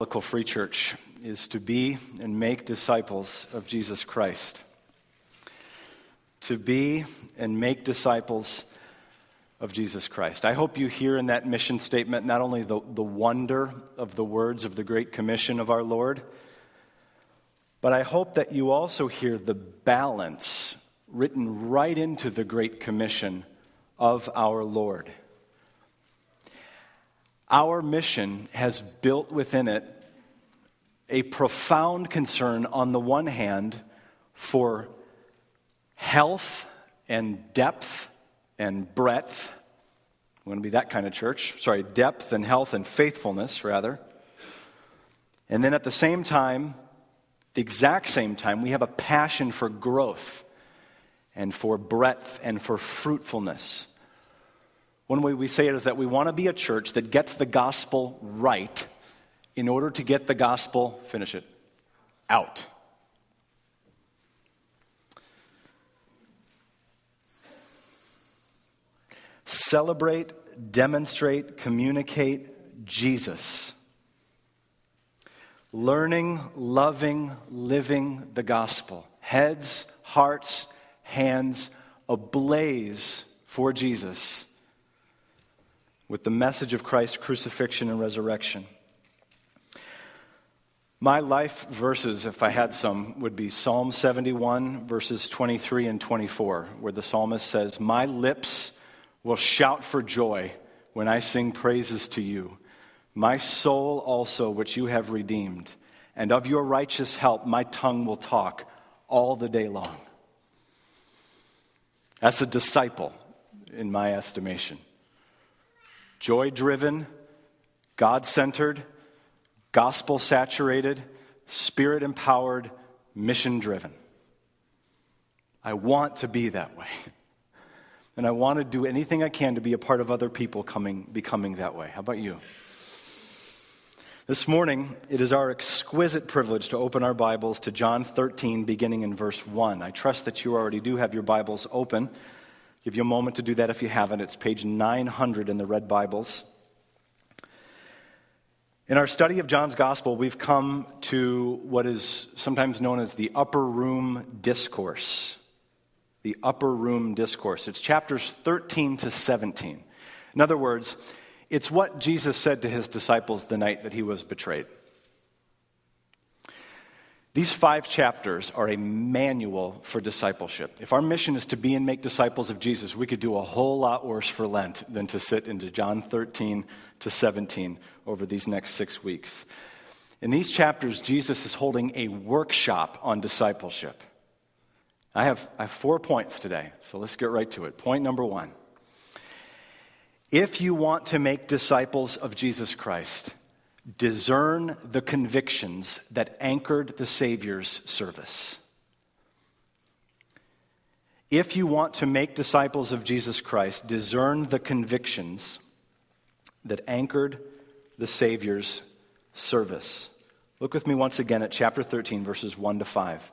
Biblical Free Church is to be and make disciples of Jesus Christ. To be and make disciples of Jesus Christ. I hope you hear in that mission statement not only the, the wonder of the words of the Great Commission of our Lord, but I hope that you also hear the balance written right into the Great Commission of our Lord. Our mission has built within it a profound concern, on the one hand, for health and depth and breadth. We want to be that kind of church. Sorry, depth and health and faithfulness, rather. And then at the same time, the exact same time, we have a passion for growth and for breadth and for fruitfulness. One way we say it is that we want to be a church that gets the gospel right in order to get the gospel, finish it, out. Celebrate, demonstrate, communicate Jesus. Learning, loving, living the gospel. Heads, hearts, hands ablaze for Jesus with the message of Christ's crucifixion and resurrection. My life verses, if I had some, would be Psalm 71, verses 23 and 24, where the psalmist says, My lips will shout for joy when I sing praises to you. My soul also, which you have redeemed, and of your righteous help, my tongue will talk all the day long. That's a disciple, in my estimation joy driven, God centered, gospel saturated, spirit empowered, mission driven. I want to be that way. And I want to do anything I can to be a part of other people coming, becoming that way. How about you? This morning, it is our exquisite privilege to open our Bibles to John 13, beginning in verse 1. I trust that you already do have your Bibles open. Give you a moment to do that if you haven't. It's page 900 in the Red Bibles. In our study of John's Gospel, we've come to what is sometimes known as the Upper Room Discourse. The Upper Room Discourse. It's chapters 13 to 17. In other words, it's what Jesus said to his disciples the night that he was betrayed. These five chapters are a manual for discipleship. If our mission is to be and make disciples of Jesus, we could do a whole lot worse for Lent than to sit into John 13 to 17 over these next six weeks. In these chapters, Jesus is holding a workshop on discipleship. I have, I have four points today, so let's get right to it. Point number one If you want to make disciples of Jesus Christ, discern the convictions that anchored the Savior's service. If you want to make disciples of Jesus Christ, discern the convictions that anchored the Savior's service. Look with me once again at chapter 13, verses 1 to 5.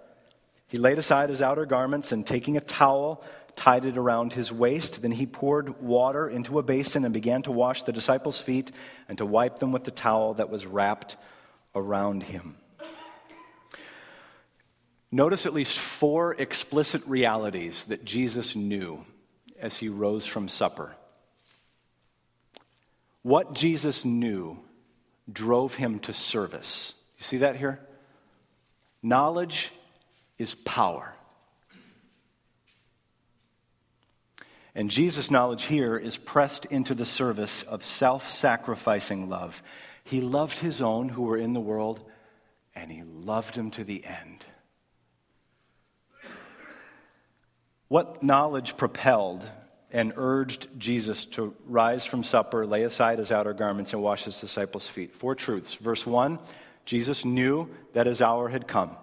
He laid aside his outer garments and taking a towel, tied it around his waist. Then he poured water into a basin and began to wash the disciples' feet and to wipe them with the towel that was wrapped around him. Notice at least four explicit realities that Jesus knew as he rose from supper. What Jesus knew drove him to service. You see that here? Knowledge is power. And Jesus' knowledge here is pressed into the service of self sacrificing love. He loved his own who were in the world, and he loved them to the end. What knowledge propelled and urged Jesus to rise from supper, lay aside his outer garments, and wash his disciples' feet. Four truths. Verse 1 Jesus knew that his hour had come.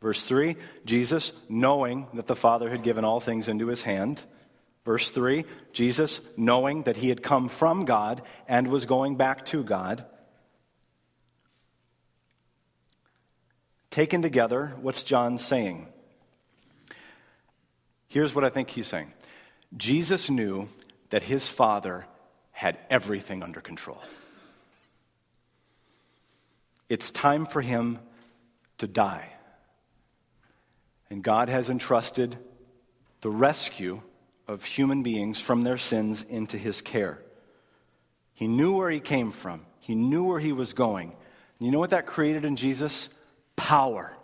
Verse 3 Jesus, knowing that the Father had given all things into his hand. Verse 3 Jesus, knowing that he had come from God and was going back to God. Taken together, what's John saying? Here's what I think he's saying Jesus knew that his Father had everything under control. It's time for him to die. And God has entrusted the rescue of human beings from their sins into his care. He knew where he came from, he knew where he was going. And you know what that created in Jesus? Power.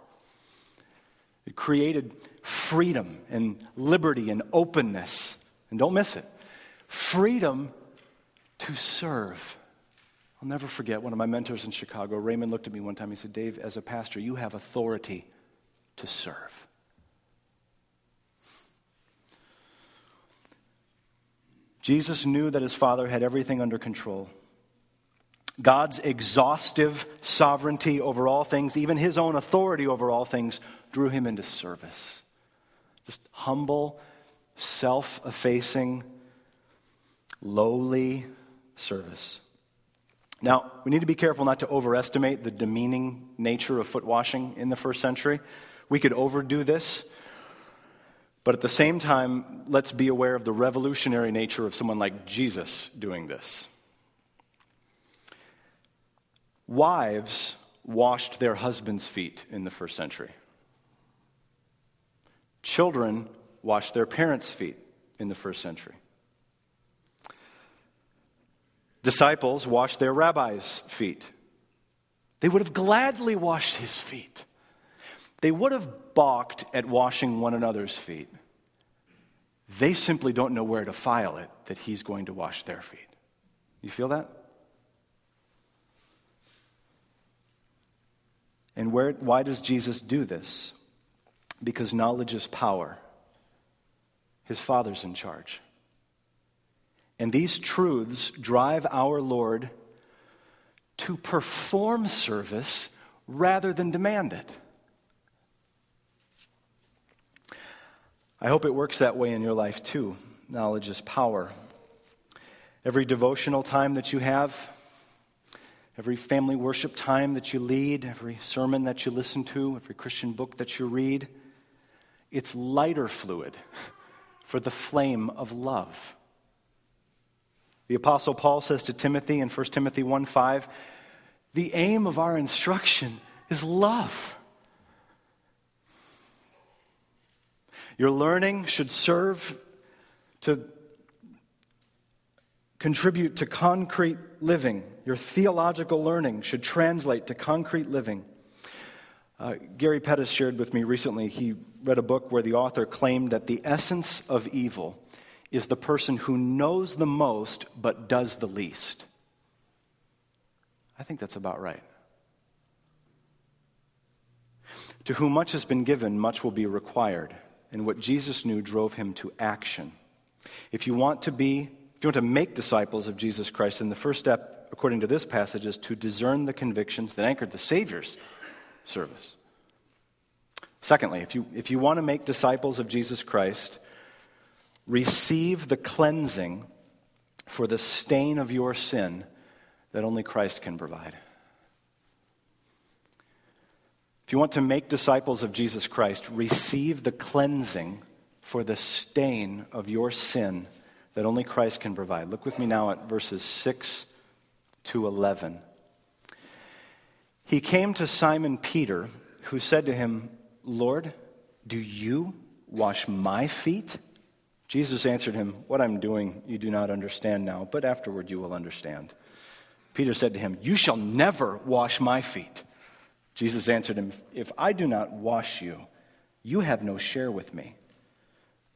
It created freedom and liberty and openness. And don't miss it freedom to serve. I'll never forget one of my mentors in Chicago, Raymond, looked at me one time. He said, Dave, as a pastor, you have authority to serve. Jesus knew that his Father had everything under control. God's exhaustive sovereignty over all things, even his own authority over all things, drew him into service. Just humble, self effacing, lowly service. Now, we need to be careful not to overestimate the demeaning nature of foot washing in the first century. We could overdo this, but at the same time, let's be aware of the revolutionary nature of someone like Jesus doing this. Wives washed their husbands' feet in the first century. Children washed their parents' feet in the first century. Disciples washed their rabbi's feet. They would have gladly washed his feet. They would have balked at washing one another's feet. They simply don't know where to file it that he's going to wash their feet. You feel that? And where, why does Jesus do this? Because knowledge is power. His Father's in charge. And these truths drive our Lord to perform service rather than demand it. I hope it works that way in your life too. Knowledge is power. Every devotional time that you have, every family worship time that you lead, every sermon that you listen to, every Christian book that you read, it's lighter fluid for the flame of love. The Apostle Paul says to Timothy in 1 Timothy 1 5, the aim of our instruction is love. Your learning should serve to contribute to concrete living. Your theological learning should translate to concrete living. Uh, Gary Pettis shared with me recently, he read a book where the author claimed that the essence of evil is the person who knows the most but does the least. I think that's about right. To whom much has been given, much will be required. And what Jesus knew drove him to action. If you want to be, if you want to make disciples of Jesus Christ, then the first step, according to this passage, is to discern the convictions that anchored the Savior's service. Secondly, if you, if you want to make disciples of Jesus Christ, receive the cleansing for the stain of your sin that only Christ can provide. If you want to make disciples of Jesus Christ, receive the cleansing for the stain of your sin that only Christ can provide. Look with me now at verses 6 to 11. He came to Simon Peter, who said to him, Lord, do you wash my feet? Jesus answered him, What I'm doing you do not understand now, but afterward you will understand. Peter said to him, You shall never wash my feet. Jesus answered him, If I do not wash you, you have no share with me.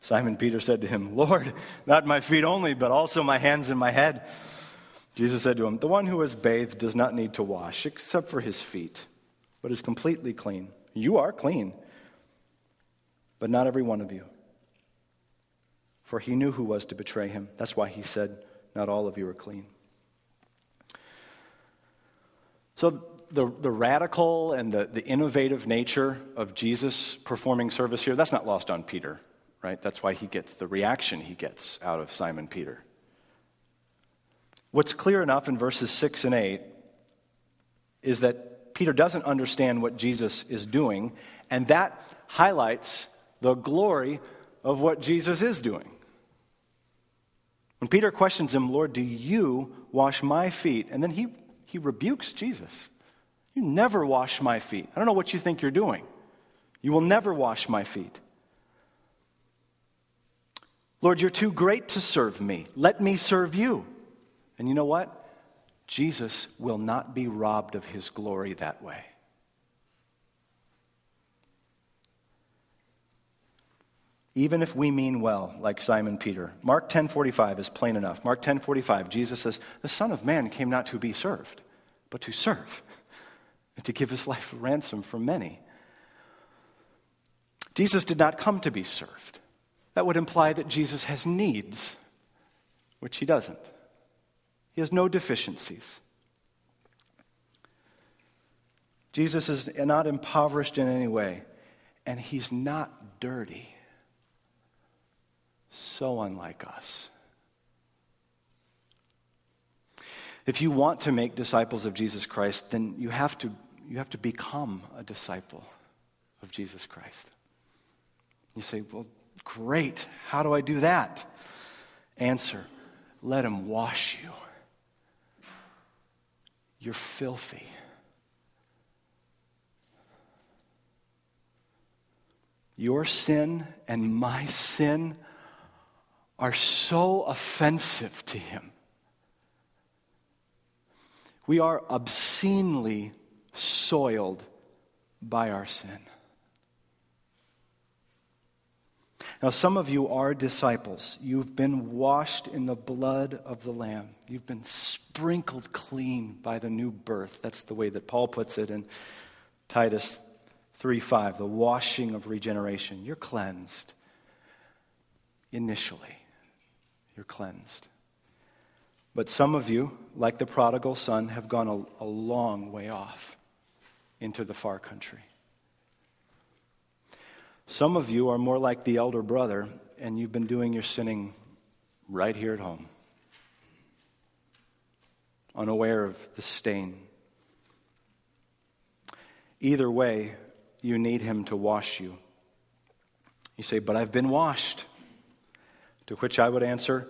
Simon Peter said to him, Lord, not my feet only, but also my hands and my head. Jesus said to him, The one who has bathed does not need to wash, except for his feet, but is completely clean. You are clean, but not every one of you. for he knew who was to betray him. That's why he said, Not all of you are clean. So, the, the radical and the, the innovative nature of Jesus performing service here, that's not lost on Peter, right? That's why he gets the reaction he gets out of Simon Peter. What's clear enough in verses 6 and 8 is that Peter doesn't understand what Jesus is doing, and that highlights the glory of what Jesus is doing. When Peter questions him, Lord, do you wash my feet? And then he, he rebukes Jesus. You never wash my feet. I don't know what you think you're doing. You will never wash my feet. Lord, you're too great to serve me. Let me serve you. And you know what? Jesus will not be robbed of his glory that way. even if we mean well, like Simon Peter. Mark 10:45 is plain enough. Mark 10:45, Jesus says, "The Son of Man came not to be served, but to serve, and to give his life a ransom for many." Jesus did not come to be served. That would imply that Jesus has needs, which he doesn't. He has no deficiencies. Jesus is not impoverished in any way, and he's not dirty so unlike us. If you want to make disciples of Jesus Christ, then you have to, you have to become a disciple of Jesus Christ. You say, Well, great. How do I do that? Answer let him wash you. You're filthy. Your sin and my sin are so offensive to him. We are obscenely soiled by our sin. Now, some of you are disciples. You've been washed in the blood of the Lamb. You've been sprinkled clean by the new birth. That's the way that Paul puts it in Titus 3 5, the washing of regeneration. You're cleansed initially you're cleansed. But some of you, like the prodigal son, have gone a, a long way off into the far country. Some of you are more like the elder brother, and you've been doing your sinning right here at home, unaware of the stain. Either way, you need him to wash you. You say, But I've been washed. To which I would answer,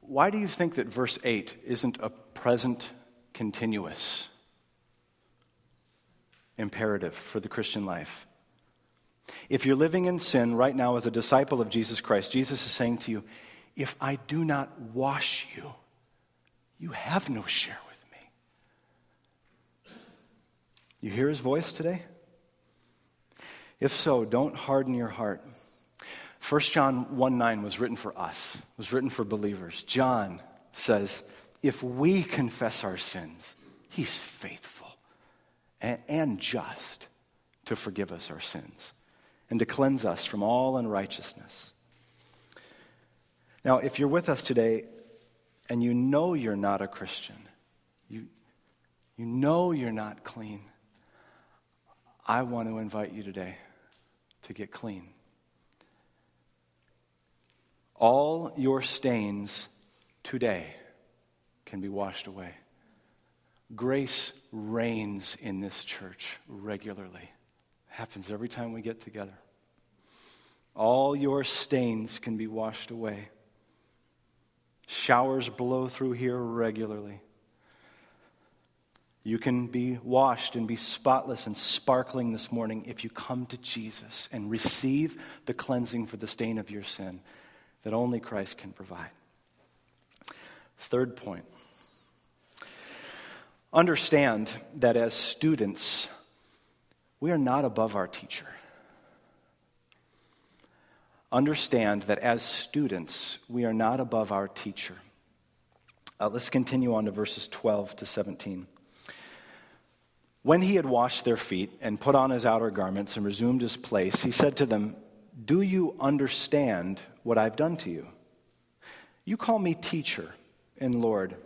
why do you think that verse 8 isn't a present continuous imperative for the Christian life? If you're living in sin right now as a disciple of Jesus Christ, Jesus is saying to you, If I do not wash you, you have no share with me. You hear his voice today? If so, don't harden your heart. 1 John 1 9 was written for us, was written for believers. John says, if we confess our sins, he's faithful and, just to forgive us our sins and to cleanse us from all unrighteousness. Now, if you're with us today and you know you're not a Christian, you, you know you're not clean, I want to invite you today to get clean. All your stains today can be washed away. Grace reigns in this church regularly. happens every time we get together. All your stains can be washed away. Showers blow through here regularly. You can be washed and be spotless and sparkling this morning if you come to Jesus and receive the cleansing for the stain of your sin that only Christ can provide. Third point understand that as students, we are not above our teacher. Understand that as students, we are not above our teacher. Uh, let's continue on to verses 12 to 17. When he had washed their feet and put on his outer garments and resumed his place, he said to them, Do you understand what I've done to you? You call me teacher and Lord,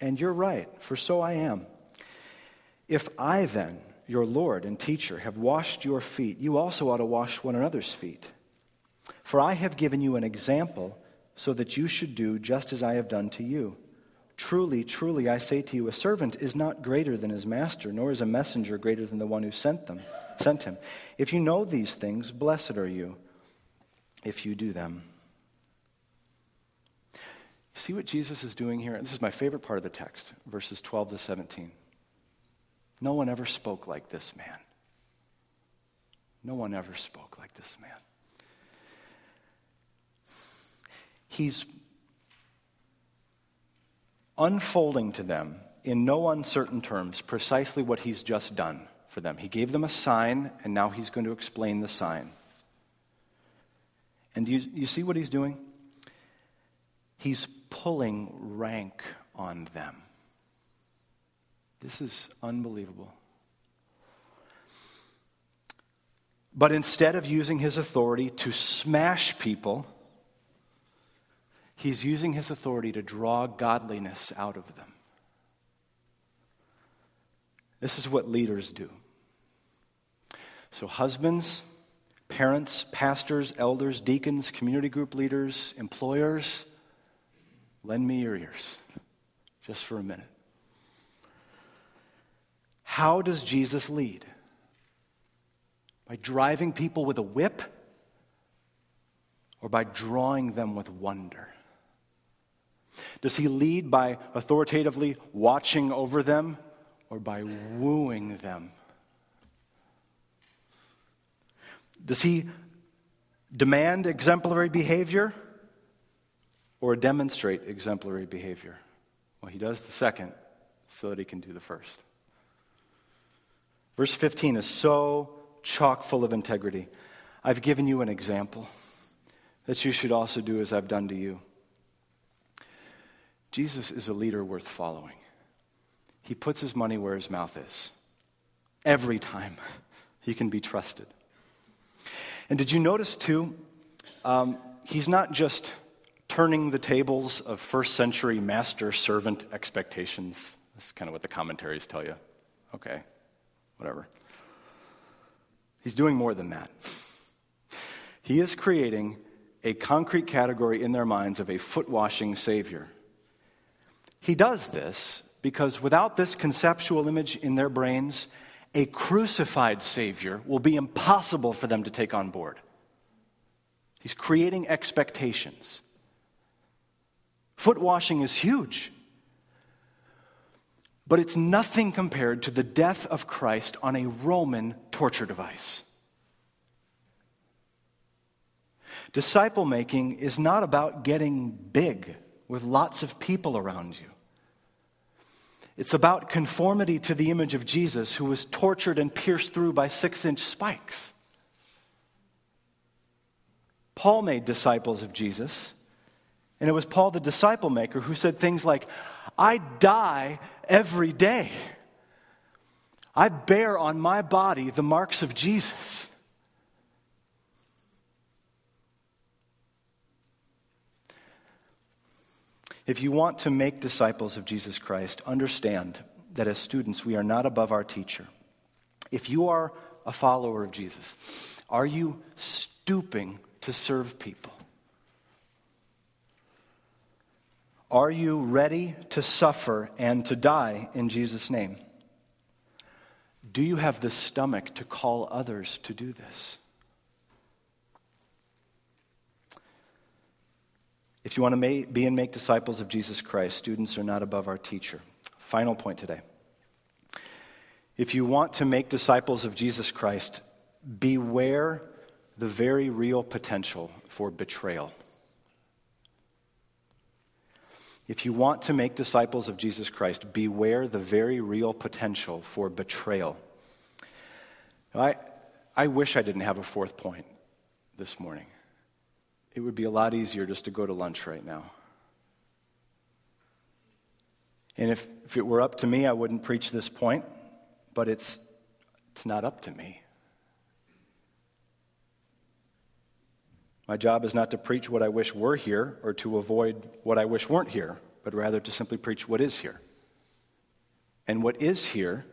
and you're right, for so I am. If I then, your Lord and teacher, have washed your feet, you also ought to wash one another's feet. For I have given you an example so that you should do just as I have done to you. Truly, truly, I say to you, a servant is not greater than his master, nor is a messenger greater than the one who sent them, sent him. If you know these things, blessed are you if you do them. See what Jesus is doing here? This is my favorite part of the text, verses 12 to 17. No one ever spoke like this man. No one ever spoke like this man. He's unfolding to them in no uncertain terms precisely what he's just done for them. He gave them a sign, and now he's going to explain the sign. And you, you see what he's doing? He's pulling rank on them. This is unbelievable. But instead of using his authority to smash people, he's using his authority to draw godliness out of them. This is what leaders do. So, husbands, parents, pastors, elders, deacons, community group leaders, employers, lend me your ears just for a minute. How does Jesus lead? By driving people with a whip or by drawing them with wonder? Does he lead by authoritatively watching over them or by wooing them? Does he demand exemplary behavior or demonstrate exemplary behavior? Well, he does the second so that he can do the first. Verse 15 is so chock full of integrity. I've given you an example that you should also do as I've done to you. Jesus is a leader worth following. He puts his money where his mouth is. Every time he can be trusted. And did you notice, too, um, he's not just turning the tables of first century master servant expectations. That's kind of what the commentaries tell you. Okay, whatever. He's doing more than that. He is creating a concrete category in their minds of a foot washing Savior. He does this because without this conceptual image in their brains, a crucified Savior will be impossible for them to take on board. He's creating expectations. Foot washing is huge. But it's nothing compared to the death of Christ on a Roman torture device. Disciple making is not about getting big with lots of people around you. It's about conformity to the image of Jesus, who was tortured and pierced through by six inch spikes. Paul made disciples of Jesus. And it was Paul, the disciple maker, who said things like, I die every day. I bear on my body the marks of Jesus. If you want to make disciples of Jesus Christ, understand that as students, we are not above our teacher. If you are a follower of Jesus, are you stooping to serve people? Are you ready to suffer and to die in Jesus' name? Do you have the stomach to call others to do this? If you want to be and make disciples of Jesus Christ, students are not above our teacher. Final point today. If you want to make disciples of Jesus Christ, beware the very real potential for betrayal. If you want to make disciples of Jesus Christ, beware the very real potential for betrayal. I, I wish I didn't have a fourth point this morning it would be a lot easier just to go to lunch right now. And if, if it were up to me, I wouldn't preach this point, but it's, it's not up to me. My job is not to preach what I wish were here or to avoid what I wish weren't here, but rather to simply preach what is here. And what is here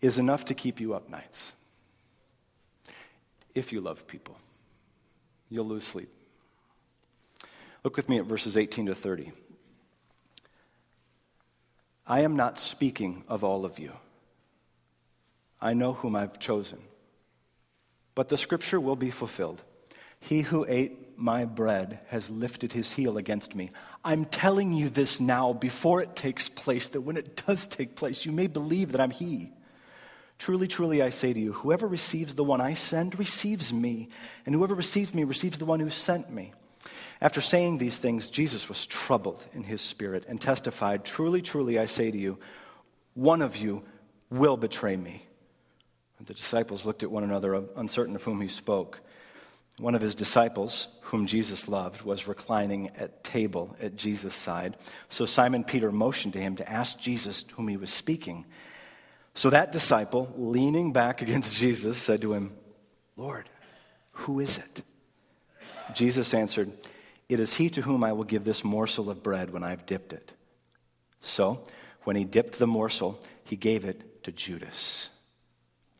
is enough to keep you up nights. If you love people, you'll lose sleep. Look with me at verses 18 to 30. I am not speaking of all of you. I know whom I've chosen. But the scripture will be fulfilled. He who ate my bread has lifted his heel against me. I'm telling you this now before it takes place, that when it does take place, you may believe that I'm he. Truly, truly, I say to you, whoever receives the one I send receives me, and whoever receives me receives the one who sent me. After saying these things, Jesus was troubled in his spirit and testified, Truly, truly, I say to you, one of you will betray me. The disciples looked at one another, uncertain of whom he spoke. One of his disciples, whom Jesus loved, was reclining at table at Jesus' side. So Simon Peter motioned to him to ask Jesus whom he was speaking. So that disciple, leaning back against Jesus, said to him, Lord, who is it? Jesus answered, It is he to whom I will give this morsel of bread when I've dipped it. So, when he dipped the morsel, he gave it to Judas,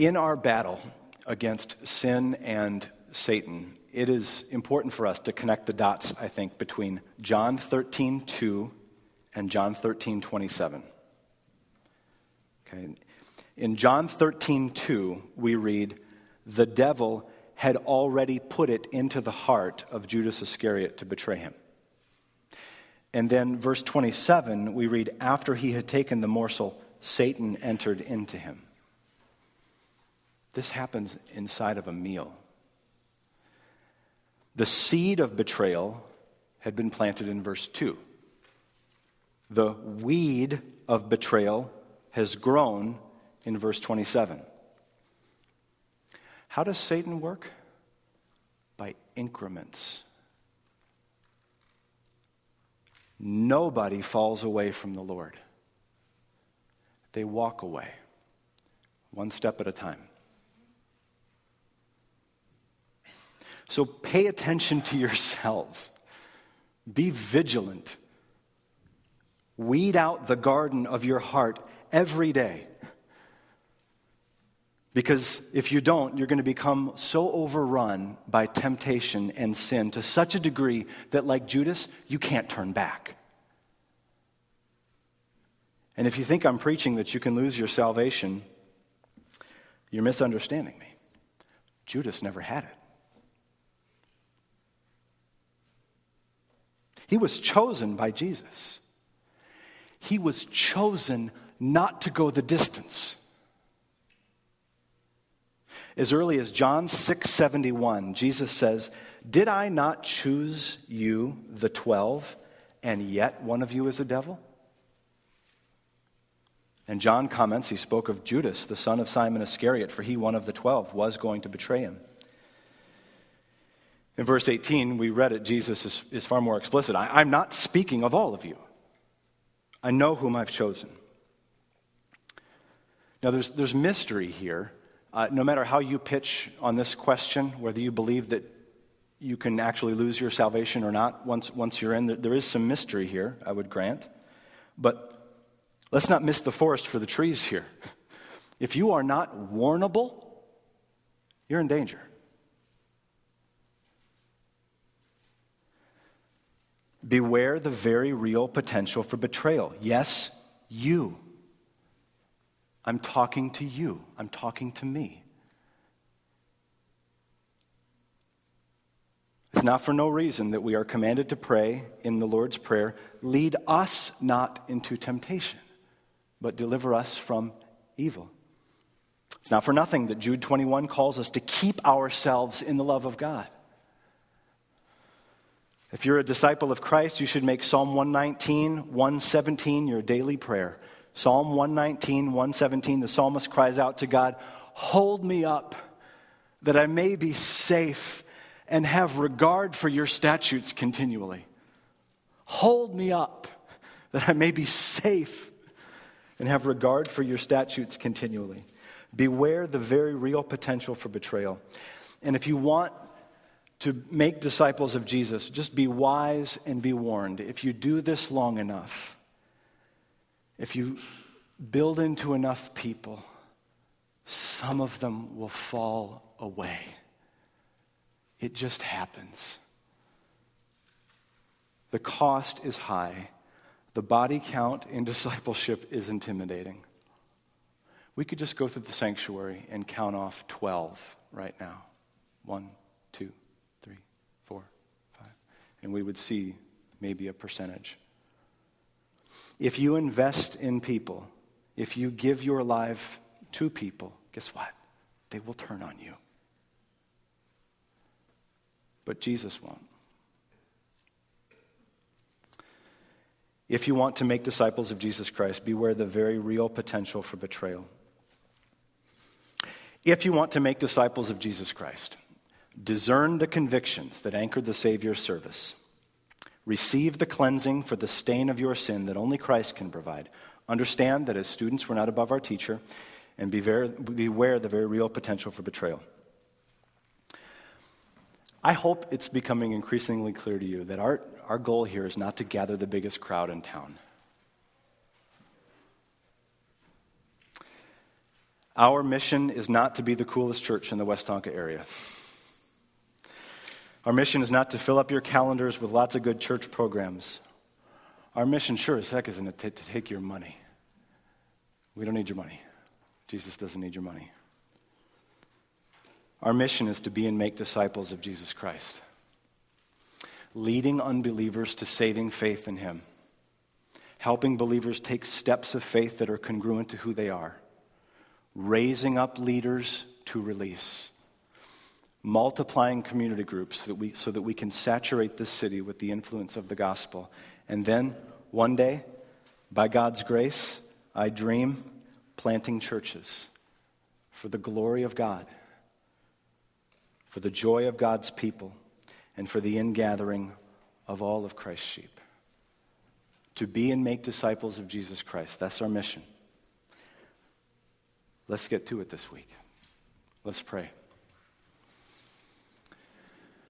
In our battle against sin and Satan, it is important for us to connect the dots, I think, between John 13, 2 and John 13, 27. Okay. In John 13, 2, we read, The devil had already put it into the heart of Judas Iscariot to betray him. And then, verse 27, we read, After he had taken the morsel, Satan entered into him. This happens inside of a meal. The seed of betrayal had been planted in verse 2. The weed of betrayal has grown in verse 27. How does Satan work? By increments. Nobody falls away from the Lord. They walk away, one step at a time. So pay attention to yourselves. Be vigilant. Weed out the garden of your heart every day. Because if you don't, you're going to become so overrun by temptation and sin to such a degree that, like Judas, you can't turn back. And if you think I'm preaching that you can lose your salvation, you're misunderstanding me. Judas never had it. He was chosen by Jesus. He was chosen not to go the distance. As early as John 6:71, Jesus says, "Did I not choose you, the 12, and yet one of you is a devil?" And John comments, he spoke of Judas, the son of Simon Iscariot, for he, one of the 12, was going to betray him. In verse 18, we read it, Jesus is, is far more explicit. I, I'm not speaking of all of you. I know whom I've chosen. Now, there's, there's mystery here. Uh, no matter how you pitch on this question, whether you believe that you can actually lose your salvation or not once, once you're in, there, there is some mystery here, I would grant. But let's not miss the forest for the trees here. If you are not warnable, you're in danger. Beware the very real potential for betrayal. Yes, you. I'm talking to you, I'm talking to me. It's not for no reason that we are commanded to pray in the Lord's Prayer lead us not into temptation, but deliver us from evil. It's not for nothing that Jude 21 calls us to keep ourselves in the love of God. If you're a disciple of Christ, you should make Psalm 119, 117 your daily prayer. Psalm 119, 117, the psalmist cries out to God, Hold me up that I may be safe and have regard for your statutes continually. Hold me up that I may be safe and have regard for your statutes continually. Beware the very real potential for betrayal. And if you want to make disciples of Jesus, just be wise and be warned. If you do this long enough, if you build into enough people, some of them will fall away. It just happens. The cost is high. The body count in discipleship is intimidating. We could just go through the sanctuary and count off 12 right now. One, two. And we would see maybe a percentage. If you invest in people, if you give your life to people, guess what? They will turn on you. But Jesus won't. If you want to make disciples of Jesus Christ, beware the very real potential for betrayal. If you want to make disciples of Jesus Christ, discern the convictions that anchored the Savior's service. Receive the cleansing for the stain of your sin that only Christ can provide. Understand that as students, we're not above our teacher, and beware, the very real potential for betrayal. I hope it's becoming increasingly clear to you that our, our goal here is not to gather the biggest crowd in town. Our mission is not to be the coolest church in the Westonka area. Our mission is not to fill up your calendars with lots of good church programs. Our mission, sure as heck, isn't to take your money. We don't need your money. Jesus doesn't need your money. Our mission is to be and make disciples of Jesus Christ, leading unbelievers to saving faith in Him, helping believers take steps of faith that are congruent to who they are, raising up leaders to release, multiplying community groups so that we, so that we can saturate this city with the influence of the gospel. And then, one day, by God's grace, I dream planting churches for the glory of God for the joy of God's people, and for the ingathering of all of Christ's sheep. To be and make disciples of Jesus Christ. That's our mission. Let's get to it this week. Let's pray.